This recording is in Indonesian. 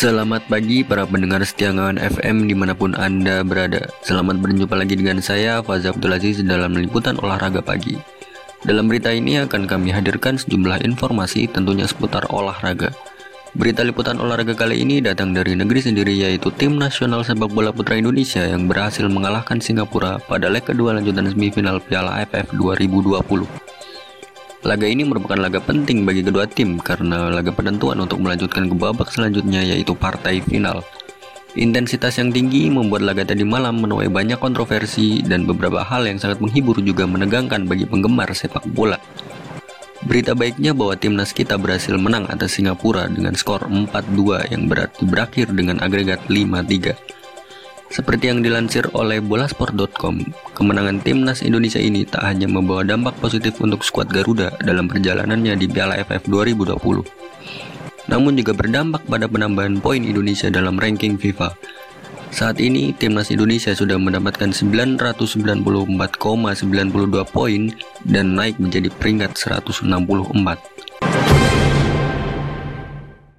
Selamat pagi para pendengar setia ngawan FM di mana pun Anda berada. Selamat berjumpa lagi dengan saya Fazal Abdul Aziz dalam liputan olahraga pagi. Dalam berita ini akan kami hadirkan sejumlah informasi tentunya seputar olahraga. Berita liputan olahraga kali ini datang dari negeri sendiri yaitu Tim Nasional Sepak Bola Putra Indonesia yang berhasil mengalahkan Singapura pada leg kedua lanjutan semifinal Piala AFF 2020 Laga ini merupakan laga penting bagi kedua tim karena laga penentuan untuk melanjutkan ke babak selanjutnya yaitu partai final. Intensitas yang tinggi membuat laga tadi malam menuai banyak kontroversi dan beberapa hal yang sangat menghibur juga menegangkan bagi penggemar sepak bola. Berita baiknya bahwa timnas kita berhasil menang atas Singapura dengan skor 4-2 yang berarti berakhir dengan agregat 5-3. Seperti yang dilansir oleh bolasport.com, kemenangan timnas Indonesia ini tak hanya membawa dampak positif untuk skuad Garuda dalam perjalanannya di Piala AFF 2020, namun juga berdampak pada penambahan poin Indonesia dalam ranking FIFA. Saat ini, timnas Indonesia sudah mendapatkan 994,92 poin dan naik menjadi peringkat 164.